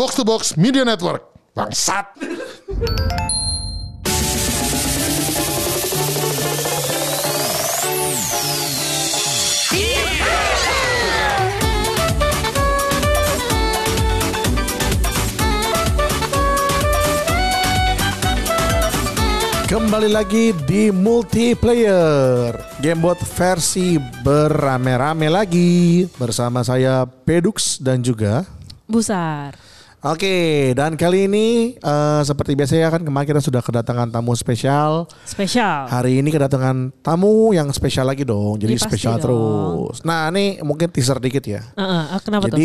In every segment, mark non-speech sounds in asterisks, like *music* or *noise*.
Box to Box Media Network. Bangsat. Kembali lagi di multiplayer Gamebot versi berame-rame lagi Bersama saya Pedux dan juga Busar. Oke dan kali ini eh, seperti biasa ya kan kemarin kita sudah kedatangan tamu spesial Spesial. Hari ini kedatangan tamu yang spesial lagi dong Jadi pasti spesial dong. terus Nah ini mungkin teaser dikit ya Heeh, ah, kenapa tuh?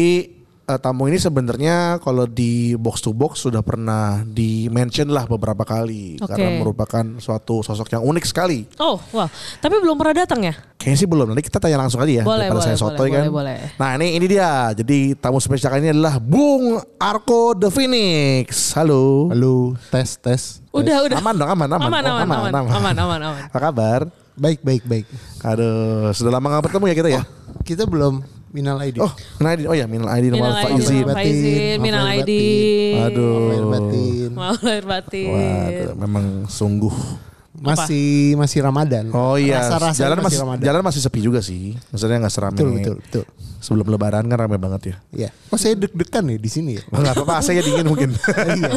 Eh, tamu ini sebenarnya kalau di box to box sudah pernah di mention lah beberapa kali Oke. karena merupakan suatu sosok yang unik sekali. Oh, wah. Tapi belum pernah datang ya? Kayaknya sih belum. Nanti kita tanya langsung aja ya Boleh, daripada saya boleh, sotoy boleh, kan. boleh, boleh. Nah ini ini dia. Jadi tamu spesial kali ini adalah Bung Arko The Phoenix. Halo. Halo, tes tes. Udah, udah. Aman dong, aman, aman, Aman, Oh, aman, aman, aman, aman, aman. Apa kabar? Baik baik baik. Aduh, sudah lama gak bertemu ya kita ya? Kita belum minal ID. Oh, minal aidin. Oh ya, minal aidin wal Minal faizin. aidin minal aidin. Aduh. Lahir batin. Lahir batin. Waduh, memang sungguh. Masih masih Ramadan. Oh iya, Rasa-rasanya jalan masih Ramadan. jalan masih sepi juga sih. Maksudnya nggak seramai. Betul betul betul. Sebelum Lebaran kan ramai banget ya. Iya. Oh saya deg-degan nih di sini ya. Enggak apa-apa, saya dingin mungkin. *laughs* Iya.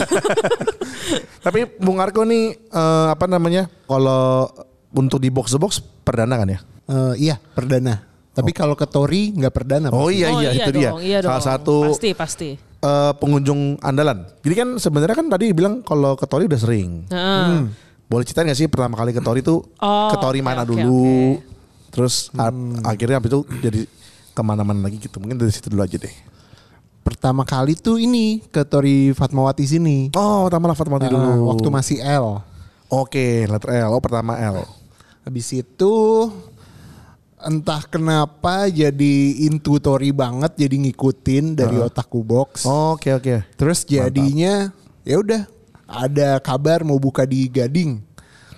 *laughs* Tapi Bung Arko nih eh, apa namanya? Kalau untuk di box to box perdana kan ya? Eh, iya perdana. Tapi kalau ke Tori nggak perdana. Oh Pak. iya Oh, iya, itu dia. dong, iya Salah dong. satu Pasti, pasti. eh, pengunjung andalan. Jadi kan sebenarnya kan tadi bilang kalau ke Tori udah sering. Heeh. Boleh ceritain gak sih pertama kali ke Tori tuh Oh, ke Tori mana oke, dulu? oke. Terus a- akhirnya habis itu jadi ke mana-mana lagi gitu. Mungkin dari situ dulu aja deh. Pertama kali tuh ini ke Tori Fatmawati sini. Oh, pertama lah Fatmawati Eh, dulu. waktu masih L. Oke, letter L. Oh, pertama L. Habis itu entah kenapa jadi into Tori banget jadi ngikutin dari otakku box. Oke, oke. Terus jadinya ya udah ada kabar mau buka di Gading.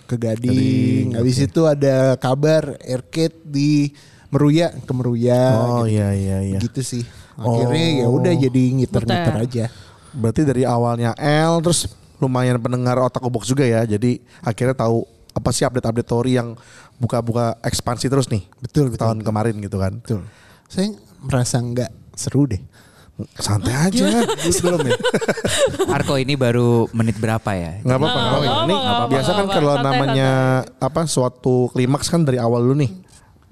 Ke Gading. Habis itu ada kabar arcade di Meruya ke Meruya. Oh gitu. iya iya iya. Gitu sih. Akhirnya ya udah jadi ngiter-ngiter aja. Berarti dari awalnya L terus lumayan pendengar otak box juga ya. Jadi akhirnya tahu apa sih update-update Tori yang buka-buka ekspansi terus nih. Betul, betul, Tahun kemarin gitu kan. Betul. Saya merasa nggak seru deh. Santai aja. Belum ya. *laughs* Arko ini baru menit berapa ya? Nggak apa-apa. Ini apa-apa, nggak biasa kan apa-apa. kalau Santai, namanya apa suatu klimaks kan dari awal dulu nih.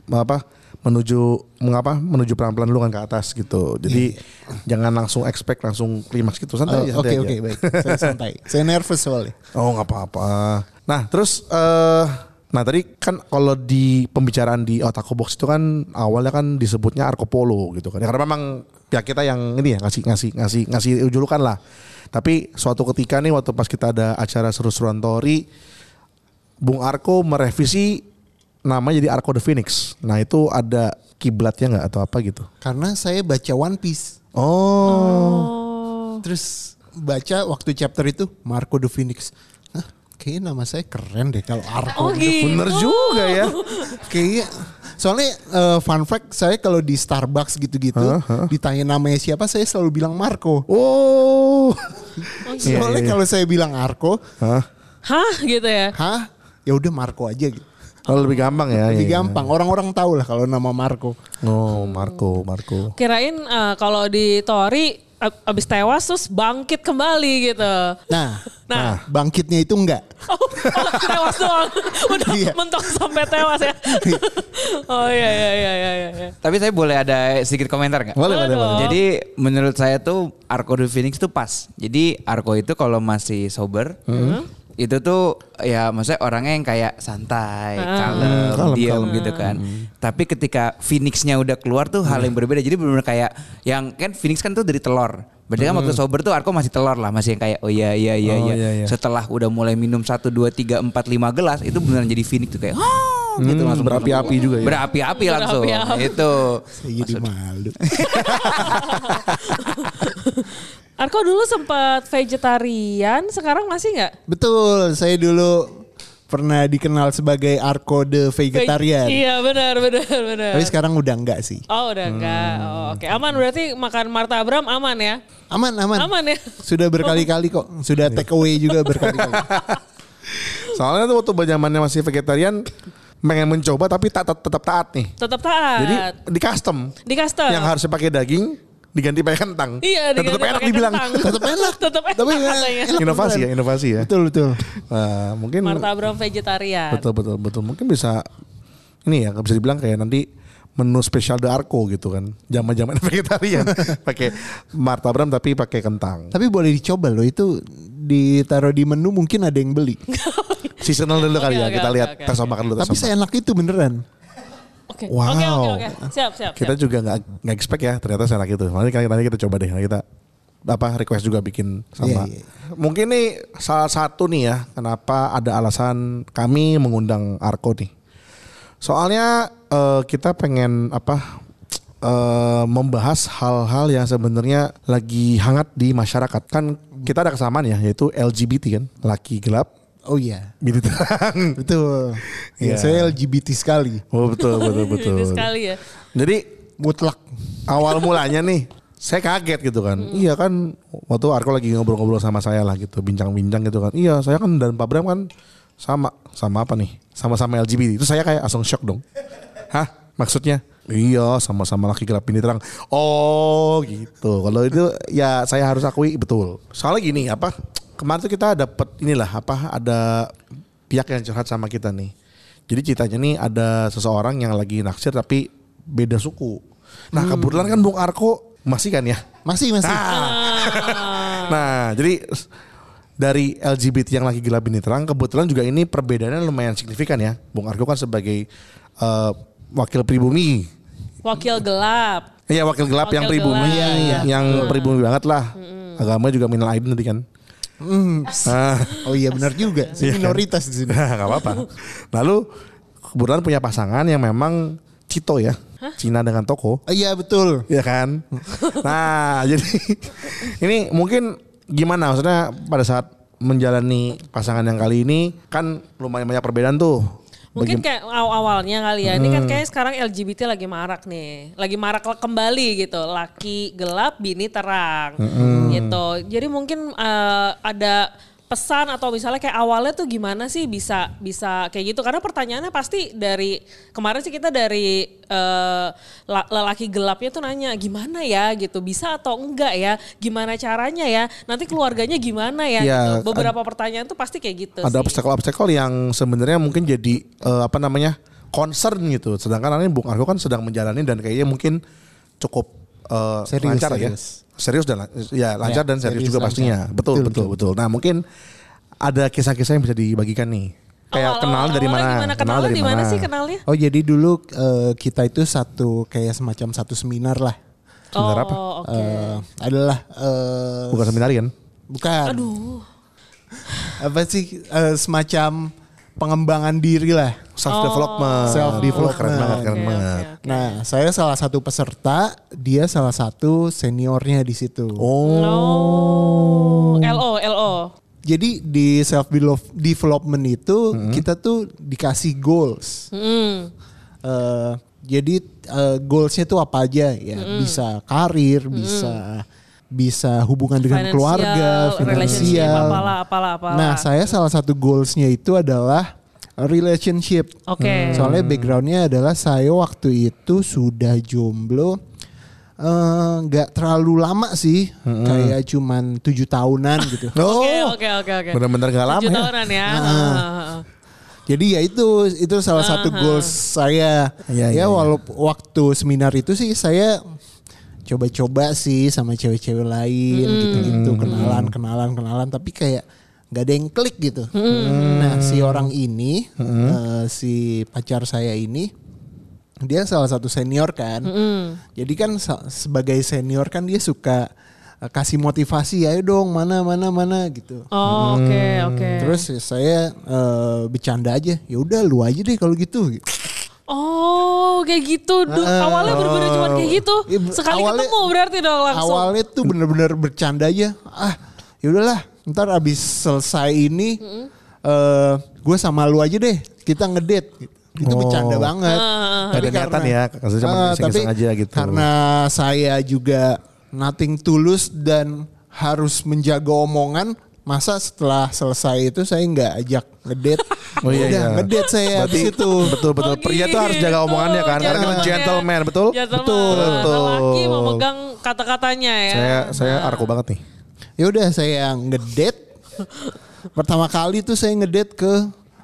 Apa menuju mengapa menuju pelan-pelan dulu kan ke atas gitu. Jadi jangan langsung expect langsung klimaks gitu. Santai aja. Oh, Oke santai oke aja. baik. Saya santai. *laughs* Saya nervous soalnya. Oh nggak apa-apa. Nah terus eh nah tadi kan kalau di pembicaraan di Otaku Box itu kan awalnya kan disebutnya Arco Polo gitu kan. Ya, karena memang pihak kita yang ini ya ngasih ngasih ngasih ngasih julukan lah. Tapi suatu ketika nih waktu pas kita ada acara seru-seruan Tori, Bung Arko merevisi nama jadi Arco the Phoenix. Nah itu ada kiblatnya nggak atau apa gitu? Karena saya baca One Piece. Oh, Oh. Terus baca waktu chapter itu Marco the Phoenix. Hah, kayaknya nama saya keren deh kalau Arco. Oh gitu. bener juga ya. Kayaknya soalnya eh, fun fact saya kalau di Starbucks gitu-gitu ditanya namanya siapa saya selalu bilang Marco. Oh, *laughs* Iya, Soalnya iya, iya. kalau saya bilang Arco, Hah? Hah gitu ya? hah? Ya udah Marco aja gitu. Oh, lebih gampang ya. Lebih iya. gampang. Orang-orang tahu lah kalau nama Marco. Oh, Marco, Marco. Kirain eh, kalau di Tori ab- abis tewas terus bangkit kembali gitu. Nah, *laughs* Nah. bangkitnya itu enggak. *laughs* Oh, oh, tewas doang. *laughs* Udah Iya. mentok sampai tewas ya. oh iya iya iya iya iya. Tapi saya boleh ada sedikit komentar nggak? Boleh, boleh, boleh. Jadi menurut saya tuh Arko the Phoenix tuh pas. Jadi Arko itu kalau masih sober, itu tuh ya maksudnya orangnya yang kayak santai, kalem, kalem, diam kalem. gitu kan. Tapi ketika Phoenixnya udah keluar tuh hal yang berbeda. Jadi benar-benar kayak yang kan Phoenix kan tuh dari telur. Berarti kan waktu sober tuh Arko masih telur lah, masih yang kayak oh iya iya iya Oh, iya. iya, iya. Setelah udah mulai minum 1 2 3 4 5 gelas itu beneran jadi Phoenix tuh kayak "Hah," gitu Hmm, langsung berapi-api juga ya. Berapi-api langsung. Berapi-api. Itu. Saya jadi malu. *laughs* Arko dulu sempat vegetarian, sekarang masih nggak? Betul, saya dulu pernah dikenal sebagai Arko the vegetarian. Iya benar benar benar. Tapi sekarang udah enggak sih. Oh udah enggak. Oh, Oke aman berarti makan Marta Abram aman ya? Aman, aman. Aman ya? Sudah berkali-kali kok. Sudah take away juga berkali-kali. *laughs* Soalnya tuh waktu zamannya masih vegetarian pengen mencoba tapi tak tet- tetap taat nih. Tetap taat. Jadi di custom di custom. yang harusnya pakai daging diganti pakai kentang. Iya, tetap diganti enak pakai dibilang. kentang. Tetap enak. *laughs* Tetap enak Tapi katanya. enak. inovasi ya, inovasi ya. betul, betul. Nah, mungkin Marta vegetarian. betul betul betul mungkin bisa ini ya bisa dibilang kayak nanti menu spesial de Arco gitu kan. Zaman-zaman *laughs* vegetarian *laughs* pakai martabram tapi pakai kentang. Tapi boleh dicoba loh itu ditaruh di menu mungkin ada yang beli. Seasonal dulu kali ya kita lihat oke, tes makan dulu Tapi seenak itu beneran. Oke. Wow. Oke oke oke. Siap siap. Kita siap. juga nggak nggak expect ya ternyata senak itu. Nanti kali nanti kita coba deh. Nanti kita apa request juga bikin sama. Iya, iya. Mungkin nih salah satu nih ya kenapa ada alasan kami mengundang Arko nih. Soalnya eh, kita pengen apa eh, membahas hal-hal yang sebenarnya lagi hangat di masyarakat. Kan kita ada kesamaan ya yaitu LGBT kan, laki gelap, Oh iya. bini terang. *laughs* Betul. Ya, Iya. saya LGBT sekali. Oh betul betul betul. Ini sekali ya. Jadi Mutlak. awal mulanya nih saya kaget gitu kan. Iya kan waktu Arko lagi ngobrol-ngobrol sama saya lah gitu, bincang-bincang gitu kan. Iya, saya kan dan Pak Bram kan sama sama apa nih? Sama-sama LGBT. Itu saya kayak langsung shock dong. Hah? Maksudnya? Iya, sama-sama laki gelap ini terang. Oh, gitu. Kalau itu ya saya harus akui betul. Soalnya gini, apa? Kemarin tuh kita dapat inilah apa ada pihak yang curhat sama kita nih. Jadi ceritanya nih ada seseorang yang lagi naksir tapi beda suku. Nah kebetulan kan Bung Arko masih kan ya. Masih, masih. Nah *laughs* jadi dari LGBT yang lagi gelap ini terang kebetulan juga ini perbedaannya lumayan signifikan ya. Bung Arko kan sebagai eh, wakil pribumi. Wakil gelap. Iya wakil gelap Wakil yang pribumi, gelap. Iya, iya. yang pribumi banget lah. Agama juga minal aidin nanti kan. Ah. Oh iya benar juga. Saya minoritas di sini. Nah, nggak apa-apa. Lalu kebetulan punya pasangan yang memang Cito ya, Cina dengan toko, Oh, iya betul. ya kan. Nah, *laughs* jadi ini mungkin gimana maksudnya pada saat menjalani pasangan yang kali ini kan lumayan banyak perbedaan tuh. Mungkin kayak aw- awalnya kali ya. Ini kan kayak sekarang LGBT lagi marak nih. Lagi marak kembali gitu. Laki gelap, bini terang. Gitu. Jadi mungkin eh, ada pesan atau misalnya kayak awalnya tuh gimana sih bisa bisa kayak gitu? Karena pertanyaannya pasti dari kemarin sih kita dari eh, la- lelaki gelapnya tuh nanya gimana ya? gitu. Bisa atau enggak ya? Gimana caranya ya? Nanti keluarganya gimana ya? Ya, gitu. beberapa pertanyaan tuh pasti kayak gitu ada obstacle-obstacle yang sebenarnya mungkin jadi eh, apa namanya concern gitu. Sedangkan ini Bung Argo kan sedang menjalani dan kayaknya mungkin cukup eh, Serius, lancar ya. Serius. Dan ya lancar Ya, dan serius, serius, juga lancar. pastinya. Betul betul betul. Nah mungkin ada kisah-kisah yang bisa dibagikan nih. Kayak Awal- kenal awal- dari mana? Gimana? Kenalnya di mana sih kenalnya? Oh jadi dulu eh, kita itu satu kayak semacam satu seminar lah. Seminar oh, apa? oke. Eh, adalah eh, Bukan seminari kan? bukan. Aduh. Apa sih eh, semacam pengembangan diri lah. Self development. Self development. Keren banget, keren Oke, banget. oke, oke. Nah, saya salah satu peserta, dia salah satu seniornya di situ. Oh. LO, LO. Jadi di self development itu kita tuh dikasih goals. Hmm. Eh, jadi eh, goalsnya tuh apa aja ya? Bisa karir, bisa bisa hubungan dengan Financial, keluarga, finansial. apalah, apalah, apalah. Nah, saya salah satu goalsnya itu adalah relationship. Oke. Soalnya backgroundnya adalah saya waktu itu sudah jomblo eh, nggak terlalu lama sih, kayak cuman tujuh tahunan gitu. *laughs* Oke, oke, oke, oke. Bener-bener gak lama Tujuh ya. tahunan ya. Ah. Heeh. Jadi ya itu itu salah satu goals saya. Iya, ya iya, walaupun waktu seminar itu sih saya coba-coba sih sama cewek-cewek lain gitu-gitu kenalan kenalan kenalan tapi kayak nggak ada yang klik gitu. Nah si orang ini eh, si pacar saya ini dia salah satu senior kan. Jadi kan sebagai senior kan dia suka eh, kasih motivasi ayo dong mana mana mana gitu. Oh, Oke, oke. Terus ya saya eh, bercanda aja, ya udah lu aja deh kalau gitu. Oh, kayak gitu. Du- awalnya bener-bener cuma kayak gitu. Iya, Sekali awalnya- ketemu berarti dong langsung. Awalnya tuh bener-bener bercanda aja. Ah, ya udahlah, ntar abis selesai ini eh gue sama lu aja deh kita ngedate gitu. itu Oh. bercanda banget Gak ada niatan ya, cuma iseng-iseng tapi aja gitu. karena saya juga nothing tulus dan harus menjaga omongan masa setelah selesai itu saya nggak ajak ngedate *laughs* Oh iya, udah iya. ngedate saya Berarti habis itu betul betul Oh, pria tuh harus jaga omongannya kan karena kita Gentleman. gentleman betul. Gentleman. Betul. Betul. Laki memegang kata-katanya ya. Saya saya arko banget nih. Ya udah saya ngedate pertama kali tuh saya ngedate ke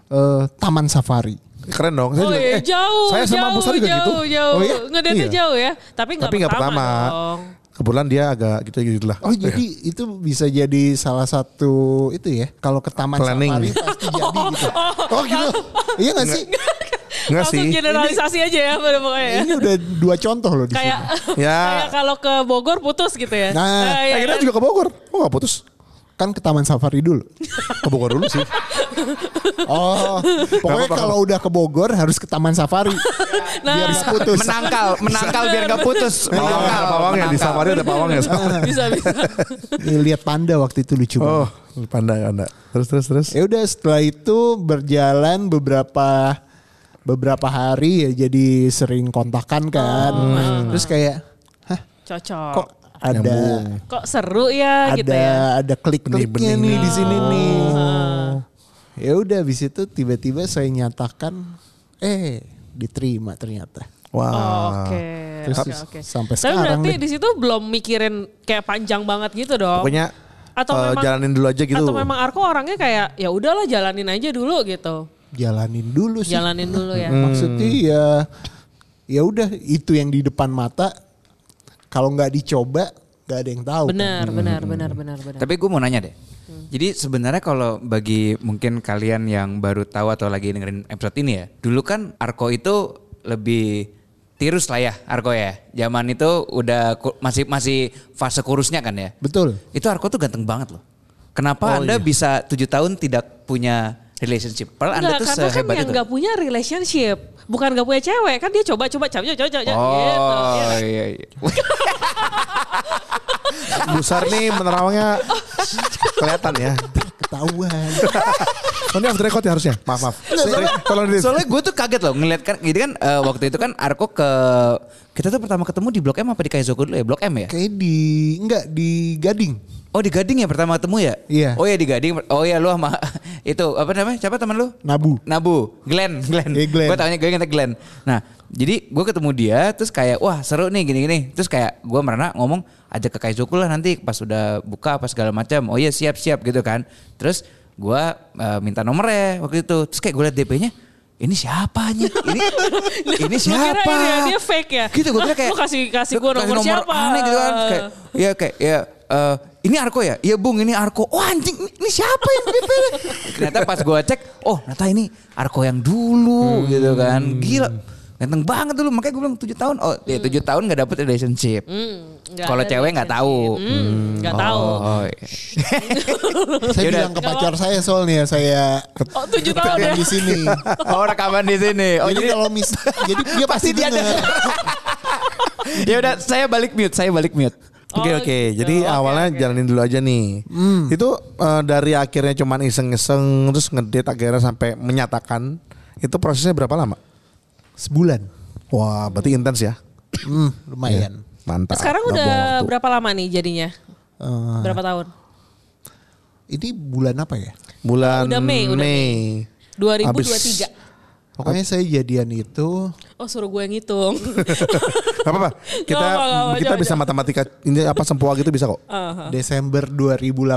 eh, taman safari Keren dong. Saya Oh juga, iya, eh, jauh, saya sama jauh, juga jauh, gitu. jauh. Oh iya? Ngedate Iya. jauh ya, tapi nggak Tapi pertama, pertama. dong. Kebetulan dia agak gitu gitu lah. Oh jadi itu bisa jadi salah satu itu ya kalau ke taman Planning. safari pasti jadi gitu. *laughs* Oh gitu. *laughs* Iya gak sih? Enggak Langsung sih. generalisasi aja ya pada pokoknya ya. Ini udah dua contoh loh di Kayak sini. *laughs* Ya. kayak kalau ke Bogor putus gitu ya. Nah, iya Akhirnya kan? juga ke Bogor. Oh nggak putus. Kan ke taman safari dulu. Ke Bogor dulu sih. *laughs* Oh, pokoknya kalau udah ke Bogor harus ke taman safari. Nah, Biar nggak putus. Menangkal, menangkal biar gak putus. Oh, Menangkal, ada pawangnya di safari ada pawangnya. bisa bisa. *laughs* Lihat panda waktu itu lucu Oh, banget. pandai anda. Terus terus terus. Ya udah setelah itu berjalan beberapa beberapa hari ya jadi sering kontakan kan. Terus kayak, hah Cocok. kok ada Nyambung. Kok seru ya ada gitu ya. ada klik-kliknya nih di sini nih. Ah. Ya udah habis itu tiba-tiba saya nyatakan eh diterima ternyata. Wah. Oh, Oke. Terus Oke oke. sampai Tapi sekarang berarti deh. di situ belum mikirin kayak panjang banget gitu dong. Pokoknya atau eh, memang jalanin dulu aja gitu. Atau memang Arko orangnya kayak ya udahlah jalanin aja dulu gitu. Jalanin dulu sih. Jalanin dulu ya. Maksudnya ya ya udah itu yang di depan mata kalau nggak dicoba nggak ada yang tahu. kan. Benar, benar, benar, benar, benar. Tapi gue mau nanya deh. Jadi sebenarnya kalau bagi mungkin kalian yang baru tahu atau lagi dengerin episode ini ya, dulu kan Arko itu lebih tirus lah ya Arko ya. Zaman itu udah ku- masih masih fase kurusnya kan ya. Betul. Itu Arko tuh ganteng banget loh. Kenapa Oh, anda iya. bisa tujuh tahun tidak punya relationship? Padahal anda Enggak, tuh karena kan sehebat yang itu. nggak punya relationship, bukan nggak punya cewek, kan dia coba-coba coba coba coba gitu. Oh Iya. iya iya. *laughs* Besar nih menerawangnya kelihatan ya. Ketahuan. Oh, ini off the record ya harusnya. Maaf maaf. Sorry, Tolong di Soalnya gue tuh kaget loh ngeliat kan, jadi kan eh, waktu itu kan Arko ke kita tuh pertama ketemu di Blok M apa di Kaizoku dulu ya? Blok M ya? Kayak di enggak di Gading. Oh di Gading ya pertama ketemu ya? Iya. Oh ya di Gading. Oh ya lu sama *laughs* itu apa namanya? Siapa teman lu? Nabu. Nabu, Glenn, *laughs* Glenn. Iya, Glenn. Gue taunya gue ingetnya Glenn. Nah, jadi gue ketemu dia, terus kayak wah seru nih gini-gini. Terus kayak gue merana ngomong ajak ke Kaizoku lah nanti pas udah buka apa segala macam. Oh iya siap-siap gitu kan. Terus gue eh, minta nomornya waktu itu. Terus kayak gue liat DP-nya, ini siapanya? Ini *laughs* ini Lu kira siapa? ini ya, dia fake ya? Gitu gue kira kayak Lu kasih kasih gue nomor, siapa? Aneh gitu kan kayak ya kayak ya eh, ini Arko ya? Iya Bung ini Arko. Oh anjing ini, ini siapa yang BP? ternyata pas gue cek, oh ternyata ini Arko yang dulu gitu kan. Gila. Ganteng banget dulu makanya gue bilang 7 tahun. Oh, ya 7 tahun gak dapet relationship. Hmm, Kalau cewek nggak tahu. Hmm, nggak tahu. Oh, iya. *laughs* Saya Yaudah. bilang ke pacar saya soalnya saya Oh tujuh tahun ya? di sini. *laughs* oh rekaman di sini. Oh jadi jadi kalau mis jadi dia *laughs* pasti dia ada. ya udah saya balik mute, saya balik mute. Oke Oh, oke, gitu. jadi Oke, awalnya oke. jalanin dulu aja nih. Itu eh, dari akhirnya cuman iseng-iseng terus ngedate akhirnya sampai menyatakan itu prosesnya berapa lama? Sebulan. Wah, berarti intens ya. Hmm, lumayan. Mantap. Sekarang udah berapa lama nih jadinya? Eh, Berapa tahun? ini bulan apa ya? Bulan Udah Mei, udah Mei. 2023. Pokoknya saya jadian itu Oh suruh gue ngitung. *laughs* Gak apa-apa. Kita Nggak apa, nggak apa, kita coba, bisa coba. matematika ini apa sempua gitu bisa kok. Desember 2018.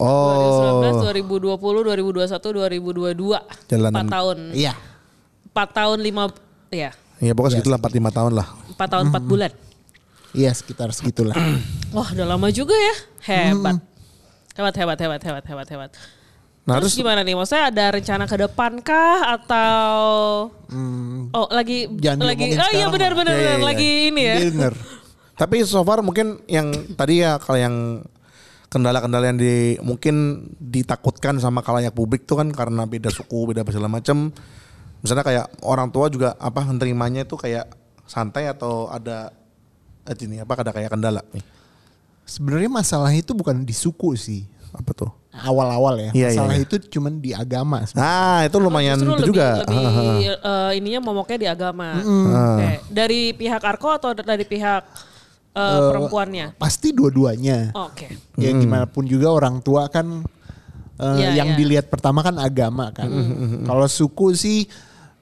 Oh. 2019, 2020, 2021, 2022. Jalanan. 4 tahun. Iya. 4 tahun 5 ya. Iya pokoknya segitulah 4 5 tahun lah. 4 tahun 4 bulan. Iya sekitar segitulah. *clears throat* Wah, udah lama juga ya. Hebat. Hebat, hebat, hebat, hebat, hebat, hebat. Nah, terus, terus gimana nih? Maksudnya ada rencana ke depan kah atau Oh, lagi jangan lagi Oh iya benar benar Iya, iya, iya. lagi ini ya. Tapi so far mungkin yang tadi ya kalau yang kendala-kendala yang di mungkin ditakutkan sama kalayak publik tuh kan karena beda suku, beda segala macam. Misalnya kayak orang tua juga apa nerimanya itu kayak santai atau ada eh, ini apa ada kayak kendala nih. Sebenarnya masalah itu bukan di suku sih. Apa tuh? Awal-awal ya. Iya, iya, Masalah iya. itu cuman di agama. sebenarnya. Nah itu lumayan Justru itu lebih, juga. lebih eh, ininya momoknya di agama. Oke. Dari pihak Arko atau dari pihak eh, perempuannya? Pasti dua-duanya. Oke. Ya gimana pun juga orang tua kan eh, Iya, yang iya. dilihat pertama kan agama kan. Kalau suku sih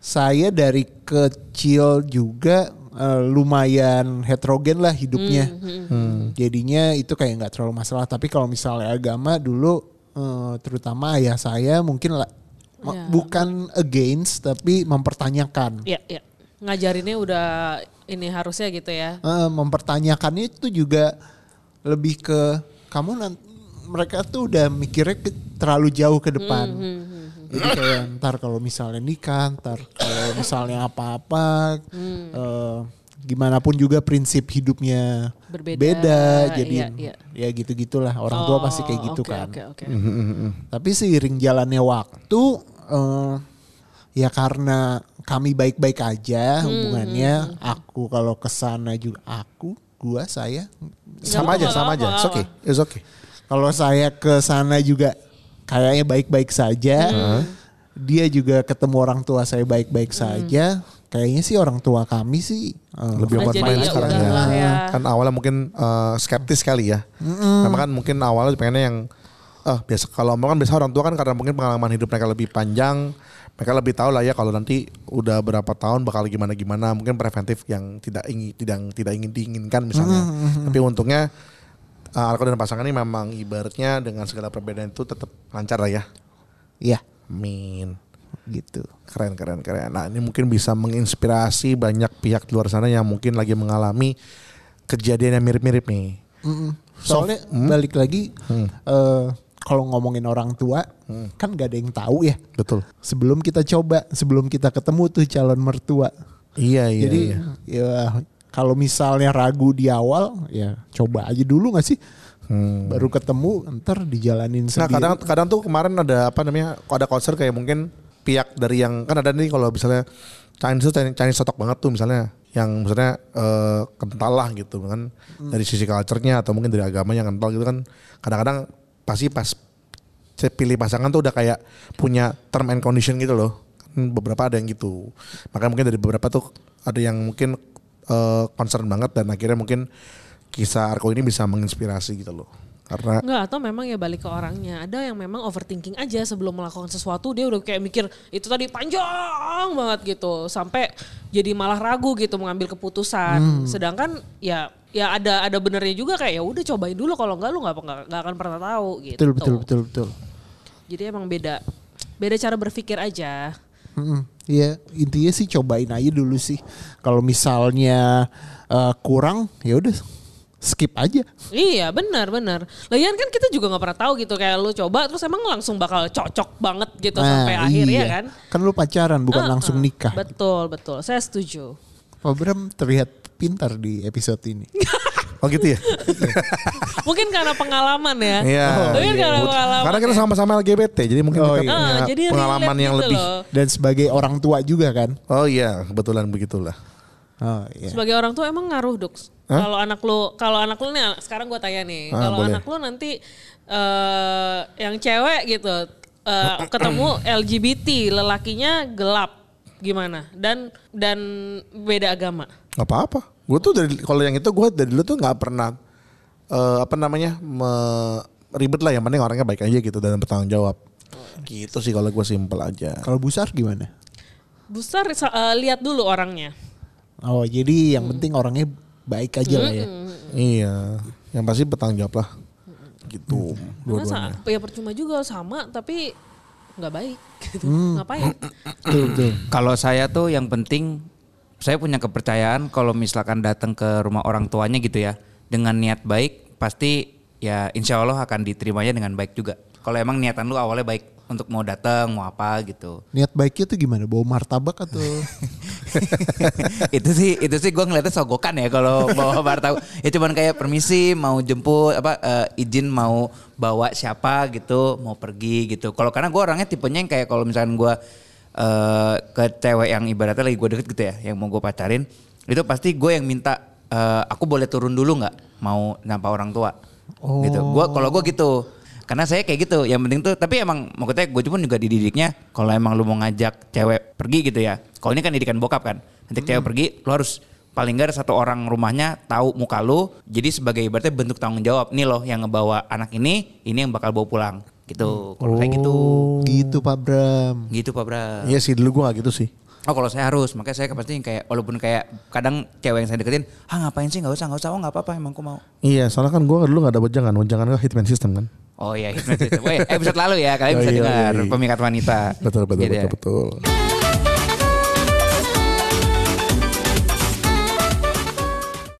saya dari kecil juga eh, lumayan heterogen lah hidupnya. Jadinya itu kayak nggak terlalu masalah. Tapi kalau misalnya agama dulu eh, terutama ayah saya mungkin lah Ya. bukan against tapi mempertanyakan. Iya, iya. Ngajarinnya udah ini harusnya gitu ya. Eh, mempertanyakannya itu juga lebih ke kamu nanti mereka tuh udah mikirnya ke- terlalu jauh ke depan. Jadi kayak ntar kalau misalnya nikah, ntar kalau misalnya apa-apa, eh, gimana pun juga prinsip hidupnya Berbeda, beda. Jadi iya, iya. ya gitu gitulah orang tua Oh, pasti kayak gitu oke, kan. Oke, oke. Tapi seiring jalannya waktu, eh, ya karena kami baik-baik aja hubungannya. Aku kalau ke sana juga aku, gua, saya. Sama aja, sama aja. It's okay, it's okay. Kalau saya ke sana juga kayaknya baik-baik saja. Dia juga ketemu orang tua saya baik-baik saja. Kayaknya sih orang tua kami sih eh, Lebih open jadi mind ya sekarang ya. ya. Kan awalnya mungkin eh, skeptis kali ya. Memang kan mungkin awalnya pengennya yang eh biasa kalau mau kan biasa orang tua kan karena mungkin pengalaman hidup mereka lebih panjang, mereka lebih tahu lah ya kalau nanti udah berapa tahun bakal gimana gimana, mungkin preventif yang tidak ingin tidak tidak ingin diinginkan misalnya. Tapi untungnya uh, Arko dan pasangan ini memang ibaratnya dengan segala perbedaan itu tetap lancar lah ya. Iya, Amin. Gitu. Keren, keren, keren. Nah ini mungkin bisa menginspirasi banyak pihak di luar sana yang mungkin lagi mengalami kejadian yang mirip-mirip nih. Mm-mm. Soalnya balik lagi eh, kalau ngomongin orang tua kan gak ada yang tahu ya. Betul. Sebelum kita coba, sebelum kita ketemu tuh calon mertua. Iya, iya. Jadi iya. ya kalau misalnya ragu di awal ya coba aja dulu gak sih? Baru ketemu ntar dijalanin Nah sendiri. kadang kadang tuh kemarin ada apa namanya kok ada konser kayak mungkin pihak dari yang kan ada nih kalau misalnya Chinese tuh Chinese, Chinese sotok banget tuh misalnya. Yang misalnya eh, kental lah gitu kan. Dari sisi culture-nya atau mungkin dari agama yang kental gitu kan. Kadang-kadang pasti pas saya pilih pasangan tuh udah kayak punya term and condition gitu loh. Kan beberapa ada yang gitu. Makanya mungkin dari beberapa tuh ada yang mungkin eh, concern banget dan akhirnya mungkin kisah Arko ini bisa menginspirasi gitu loh karena Enggak, atau memang ya balik ke orangnya. Ada yang memang overthinking aja sebelum melakukan sesuatu dia udah kayak mikir itu tadi panjang banget gitu sampai jadi malah ragu gitu mengambil keputusan. Sedangkan ya ya ada ada benernya juga kayak ya udah cobain dulu kalau enggak lu nggak nggak akan pernah tahu gitu. betul betul betul betul. Jadi emang beda beda cara berpikir aja. Iya intinya sih cobain aja dulu sih. Kalau misalnya eh, kurang ya udah skip aja. Iya benar benar. Lagian kan kita juga nggak pernah tahu gitu kayak lu coba terus emang langsung bakal cocok banget gitu sampai Nah, akhir ya iya. kan. Kan lu pacaran bukan Ah, langsung ah. nikah. Betul betul. Saya setuju. Pak Bram terlihat pintar di episode ini. *laughs* oh gitu ya *laughs* Mungkin karena pengalaman ya. Iya. Mungkin karena pengalaman. Karena kita ya. sama-sama LGBT, jadi mungkin Oh, kita iya. punya Ah, jadi pengalaman yang gitu lebih. loh. Dan sebagai orang tua juga kan. Oh iya, kebetulan begitulah. Oh iya. Sebagai orang tua emang ngaruh Dux. Kalau anak lu, kalau anak lu nih sekarang gue tanya nih, Ah, kalau anak lu nanti eh yang cewek gitu eh, *clears throat* ketemu LGBT, lelakinya gelap gimana? Dan dan beda agama. Gak apa-apa. Gue tuh dari kalau yang itu gue dari dulu tuh nggak pernah eh, apa namanya me- ribet lah. Yang penting orangnya baik aja gitu dan bertanggung jawab. Gitu sih kalau gue simpel aja. Kalau Busar gimana? Besar eh, lihat dulu orangnya. Oh jadi yang penting orangnya baik aja lah ya. Iya, yang pasti bertanggung jawab lah. Gitu. Karena Dua-duanya. sa- ya percuma juga sama tapi nggak baik *laughs* gitu. Ngapain? Betul betul. Kalau saya tuh yang penting saya punya kepercayaan kalau misalkan datang ke rumah orang tuanya gitu ya dengan niat baik pasti ya insya Allah akan diterimanya dengan baik juga. Kalau emang niatan lu awalnya baik untuk mau datang mau apa gitu. Niat baiknya tuh gimana? Bawa martabak atau? *laughs* itu sih itu sih gue ngeliatnya sogokan ya kalau bawa martabak. Ya cuman kayak permisi mau jemput apa eh, izin mau bawa siapa gitu mau pergi gitu. Kalau karena gue orangnya tipenya yang kayak kalau misalkan gue eh, ke cewek yang ibaratnya lagi gue deket gitu ya yang mau gue pacarin itu pasti gue yang minta eh, aku boleh turun dulu nggak mau nampak orang tua gitu. Gue kalau gue gitu Karena saya kayak gitu, yang penting tuh, tapi emang maksudnya gue pun juga dididiknya, kalau emang lu mau ngajak cewek pergi gitu ya, kalau ini kan didikan bokap kan, nanti cewek pergi, lu harus paling nggak ada satu orang rumahnya tahu muka lu, jadi sebagai ibaratnya bentuk tanggung jawab, nih loh yang ngebawa anak ini, ini yang bakal bawa pulang, gitu. Kalau kayak gitu, Gitu Pak Bram. gitu Pak Bra. Iya sih dulu gue gak gitu sih. Oh kalau saya harus, makanya saya pasti kayak walaupun kayak kadang cewek yang saya deketin, ah ngapain sih nggak usah nggak usah, oh nggak apa-apa emang aku mau. Iya soalnya kan gue dulu gak ada wejangan. Wejangan gue hitman system kan. Oh iya, hypnosis. Weh, episode lalu ya, kalian Oh, bisa iya, dengar iya, iya. pemikat wanita. Betul betul ya. betul betul.